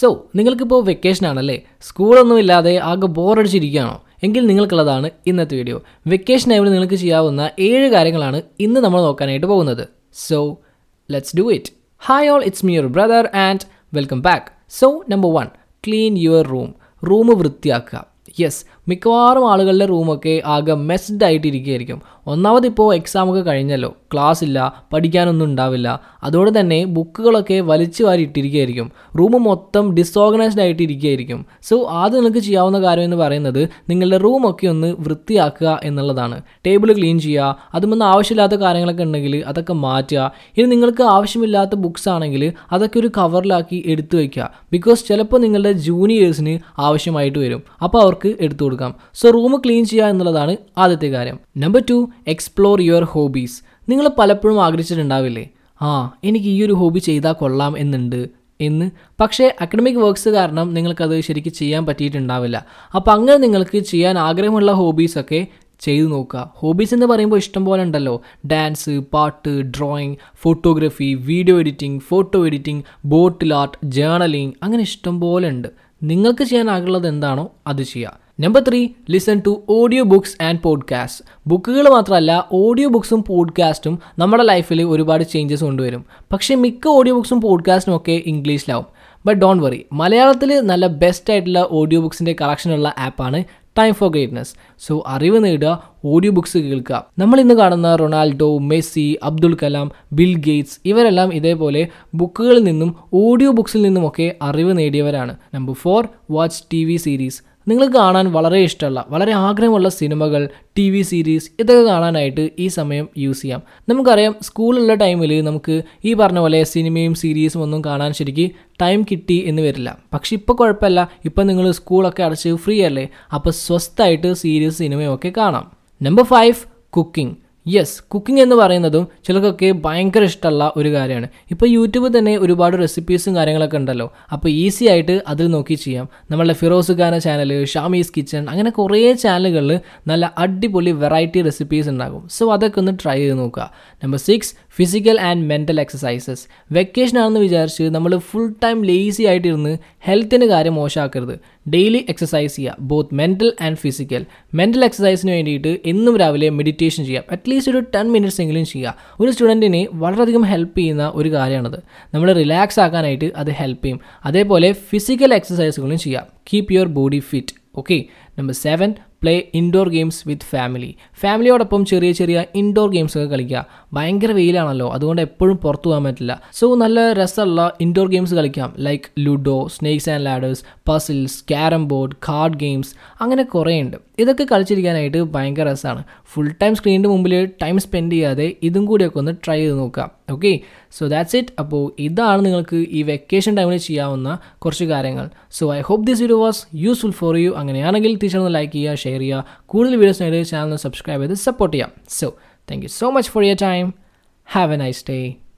So നിങ്ങൾക്കിപ്പോൾ vacation ആണല്ലേ? സ്കൂളൊന്നും ഇല്ലാതെ ആകെ ബോറടിച്ചിരിക്കുകയാണോ എങ്കിൽ നിങ്ങൾക്കുള്ളതാണ് ഇന്നത്തെ വീഡിയോ വെക്കേഷൻ ടൈമിൽ നിങ്ങൾക്ക് ചെയ്യാവുന്ന ഏഴ് കാര്യങ്ങളാണ് ഇന്ന് നമ്മൾ നോക്കാനായിട്ട് പോകുന്നത്. So let's do it hi all it's me your brother and welcome back so number one clean your room room വൃത്തിയാക്കുക. യെസ് മിക്കവാറും ആളുകളുടെ റൂമൊക്കെ ആകെ മെസ്ഡ് ആയിട്ടിരിക്കുകയായിരിക്കും. ഒന്നാമത് ഇപ്പോൾ എക്സാമൊക്കെ കഴിഞ്ഞല്ലോ. ക്ലാസ് ഇല്ല പഠിക്കാനൊന്നും ഉണ്ടാവില്ല. അതോടെ തന്നെ ബുക്കുകളൊക്കെ വലിച്ചു വാരി ഇട്ടിരിക്കുകയായിരിക്കും. റൂം മൊത്തം ഡിസോർഗനൈസ്ഡ് ആയിട്ട് ഇരിക്കുകയായിരിക്കും സോ ആദ്യം നിങ്ങൾക്ക് ചെയ്യാവുന്ന കാര്യം എന്ന് പറയുന്നത് നിങ്ങളുടെ റൂമൊക്കെ ഒന്ന് വൃത്തിയാക്കുക എന്നുള്ളതാണ്. ടേബിൾ ക്ലീൻ ചെയ്യുക അതുമൊന്നും ആവശ്യമില്ലാത്ത കാര്യങ്ങളൊക്കെ ഉണ്ടെങ്കിൽ അതൊക്കെ മാറ്റുക. ഇനി നിങ്ങൾക്ക് ആവശ്യമില്ലാത്ത ബുക്സ് ആണെങ്കിൽ അതൊക്കെ ഒരു കവറിലാക്കി എടുത്തു വയ്ക്കുക ബിക്കോസ് ചിലപ്പോൾ നിങ്ങളുടെ ജൂനിയേഴ്സിന് ആവശ്യമായിട്ട് വരും. അപ്പോൾ എടുത്തു കൊടുക്കാം. സോ റൂം ക്ലീൻ ചെയ്യുക എന്നുള്ളതാണ് ആദ്യത്തെ കാര്യം. Number two explore your hobbies നിങ്ങൾ പലപ്പോഴും ആഗ്രഹിച്ചിട്ടുണ്ടാവില്ലേ? ആ എനിക്ക് ഈ ഒരു ഹോബി ചെയ്താൽ കൊള്ളാം എന്നുണ്ട് എന്ന്. പക്ഷേ അക്കഡമിക് വർക്ക്സ് കാരണം നിങ്ങൾക്കത് ശരിക്കും ചെയ്യാൻ പറ്റിയിട്ടുണ്ടാവില്ല. അപ്പോൾ അങ്ങനെ നിങ്ങൾക്ക് ചെയ്യാൻ ആഗ്രഹമുള്ള ഹോബീസൊക്കെ ചെയ്തു നോക്കുക. ഹോബീസ് എന്ന് പറയുമ്പോൾ ഇഷ്ടം പോലെ ഉണ്ടല്ലോ. ഡാൻസ് പാട്ട് drawing photography video editing photo editing bottle art journaling അങ്ങനെ ഇഷ്ടം പോലെ ഉണ്ട്. നിങ്ങൾക്ക് ചെയ്യാൻ എന്താണോ അത് ചെയ്യുക number three listen to audio books and podcast ബുക്കുകൾ മാത്രമല്ല ഓഡിയോ ബുക്സും പോഡ്കാസ്റ്റും നമ്മുടെ ലൈഫിൽ ഒരുപാട് ചേഞ്ചസ് കൊണ്ടുവരും. പക്ഷേ മിക്ക ഓഡിയോ ബുക്സും പോഡ്കാസ്റ്റും ഒക്കെ ഇംഗ്ലീഷിലാവും ബട്ട് ഡോണ്ട് വറി മലയാളത്തിൽ നല്ല ബെസ്റ്റ് ആയിട്ടുള്ള ഓഡിയോ ബുക്സിന്റെ കളക്ഷനുള്ള ആപ്പാണ് ടൈം ഫോർ ഗ്രേറ്റ്നസ് സോ അറിവ് നേടുക ഓഡിയോ ബുക്സ് കേൾക്കുക. നമ്മൾ ഇന്ന് കാണുന്ന Ronaldo Messi Abdul Kalam Bill Gates ഇവരെല്ലാം ഇതേപോലെ ബുക്കുകളിൽ നിന്നും ഓഡിയോ ബുക്സിൽ നിന്നുമൊക്കെ അറിവ് നേടിയവരാണ്. Number four watch T series നിങ്ങൾക്ക് കാണാൻ വളരെ ഇഷ്ടമുള്ള വളരെ ആഗ്രഹമുള്ള സിനിമകൾ ടി വി സീരീസ് ഇതൊക്കെ കാണാനായിട്ട് ഈ സമയം യൂസ് ചെയ്യാം. നമുക്കറിയാം സ്കൂളുള്ള ടൈമിൽ നമുക്ക് ഈ പറഞ്ഞ പോലെ സിനിമയും സീരീസും ഒന്നും കാണാൻ ശരിക്ക് ടൈം കിട്ടി എന്ന് വരില്ല. പക്ഷെ ഇപ്പോൾ കുഴപ്പമില്ല. ഇപ്പം നിങ്ങൾ സ്കൂളൊക്കെ അടച്ച് ഫ്രീ അല്ലേ? അപ്പോൾ സ്വസ്ഥമായിട്ട് സീരീസ് സിനിമയും ഒക്കെ കാണാം. Number five cooking yes cooking എന്ന് പറയുന്നതും ചിലർക്കൊക്കെ ഭയങ്കര ഇഷ്ടമുള്ള ഒരു കാര്യമാണ്. ഇപ്പോൾ യൂട്യൂബിൽ തന്നെ ഒരുപാട് റെസിപ്പീസും കാര്യങ്ങളൊക്കെ ഉണ്ടല്ലോ. അപ്പോൾ ഈസി ആയിട്ട് അതിൽ നോക്കി ചെയ്യാം. നമ്മളുടെ ഫിറോസ് ഖാന ചാനൽ ഷാമീസ് കിച്ചൺ അങ്ങനെ കുറേ ചാനലുകളിൽ നല്ല അടിപൊളി വെറൈറ്റി റെസിപ്പീസ് ഉണ്ടാകും. സോ അതൊക്കെ ഒന്ന് ട്രൈ ചെയ്ത് നോക്കുക. Number six physical and mental exercises vacation ആണെന്ന് വിചാരിച്ച് നമ്മൾ ഫുൾ ടൈം ലേസി ആയിട്ടിരുന്ന് ഹെൽത്തിന്റെ കാര്യം മോശമാക്കരുത്. ഡെയിലി എക്സസൈസ് ചെയ്യുക both mental and physical mental എക്സസൈസിന് വേണ്ടിയിട്ട് എന്നും രാവിലെ മെഡിറ്റേഷൻ ചെയ്യാം അറ്റ്ലീസ്റ്റ് ഒരു ടെൻ മിനിറ്റ്സ് എങ്കിലും ചെയ്യുക ഒരു സ്റ്റുഡന്റിനെ വളരെയധികം ഹെൽപ്പ് ചെയ്യുന്ന ഒരു കാര്യമാണത്. നമ്മൾ റിലാക്സ് ആക്കാനായിട്ട് അത് ഹെൽപ്പ് ചെയ്യും. അതേപോലെ ഫിസിക്കൽ എക്സസൈസുകളും ചെയ്യാം. Keep your body fit okay number seven play indoor games with family family ചെറിയ ചെറിയ ഇൻഡോർ ഗെയിംസ് ഒക്കെ കളിക്കുക. ഭയങ്കര വെയിലാണല്ലോ അതുകൊണ്ട് എപ്പോഴും പുറത്തു പോകാൻ പറ്റില്ല. സോ നല്ല രസമുള്ള ഇൻഡോർ ഗെയിംസ് കളിക്കാം. Like ludo snakes and ladders puzzles carrom board card games അങ്ങനെ കുറേ ഉണ്ട്. ഇതൊക്കെ കളിച്ചിരിക്കാനായിട്ട് ഭയങ്കര രസമാണ്. ഫുൾ ടൈം സ്ക്രീനിന്റെ മുമ്പിൽ ടൈം സ്പെൻഡ് ചെയ്യാതെ ഇതും കൂടിയൊക്കെ ഒന്ന് ട്രൈ ചെയ്ത് നോക്കാം. ഓക്കെ സോ ദാറ്റ്സ് ഇറ്റ് അപ്പോൾ ഇതാണ് നിങ്ങൾക്ക് ഈ വെക്കേഷൻ ടൈമിൽ ചെയ്യാവുന്ന കുറച്ച് കാര്യങ്ങൾ. So I hope this video was useful for you അങ്ങനെയാണെങ്കിൽ ടീച്ചർ ലൈക്ക് ചെയ്യുക ഷെയർ ചെയ്യുക. കൂടുതൽ വീഡിയോസിനായിട്ട് ചാനൽ സബ്സ്ക്രൈബ് ചെയ്ത് സപ്പോർട്ട് ചെയ്യാം so thank you so much for your time have a nice day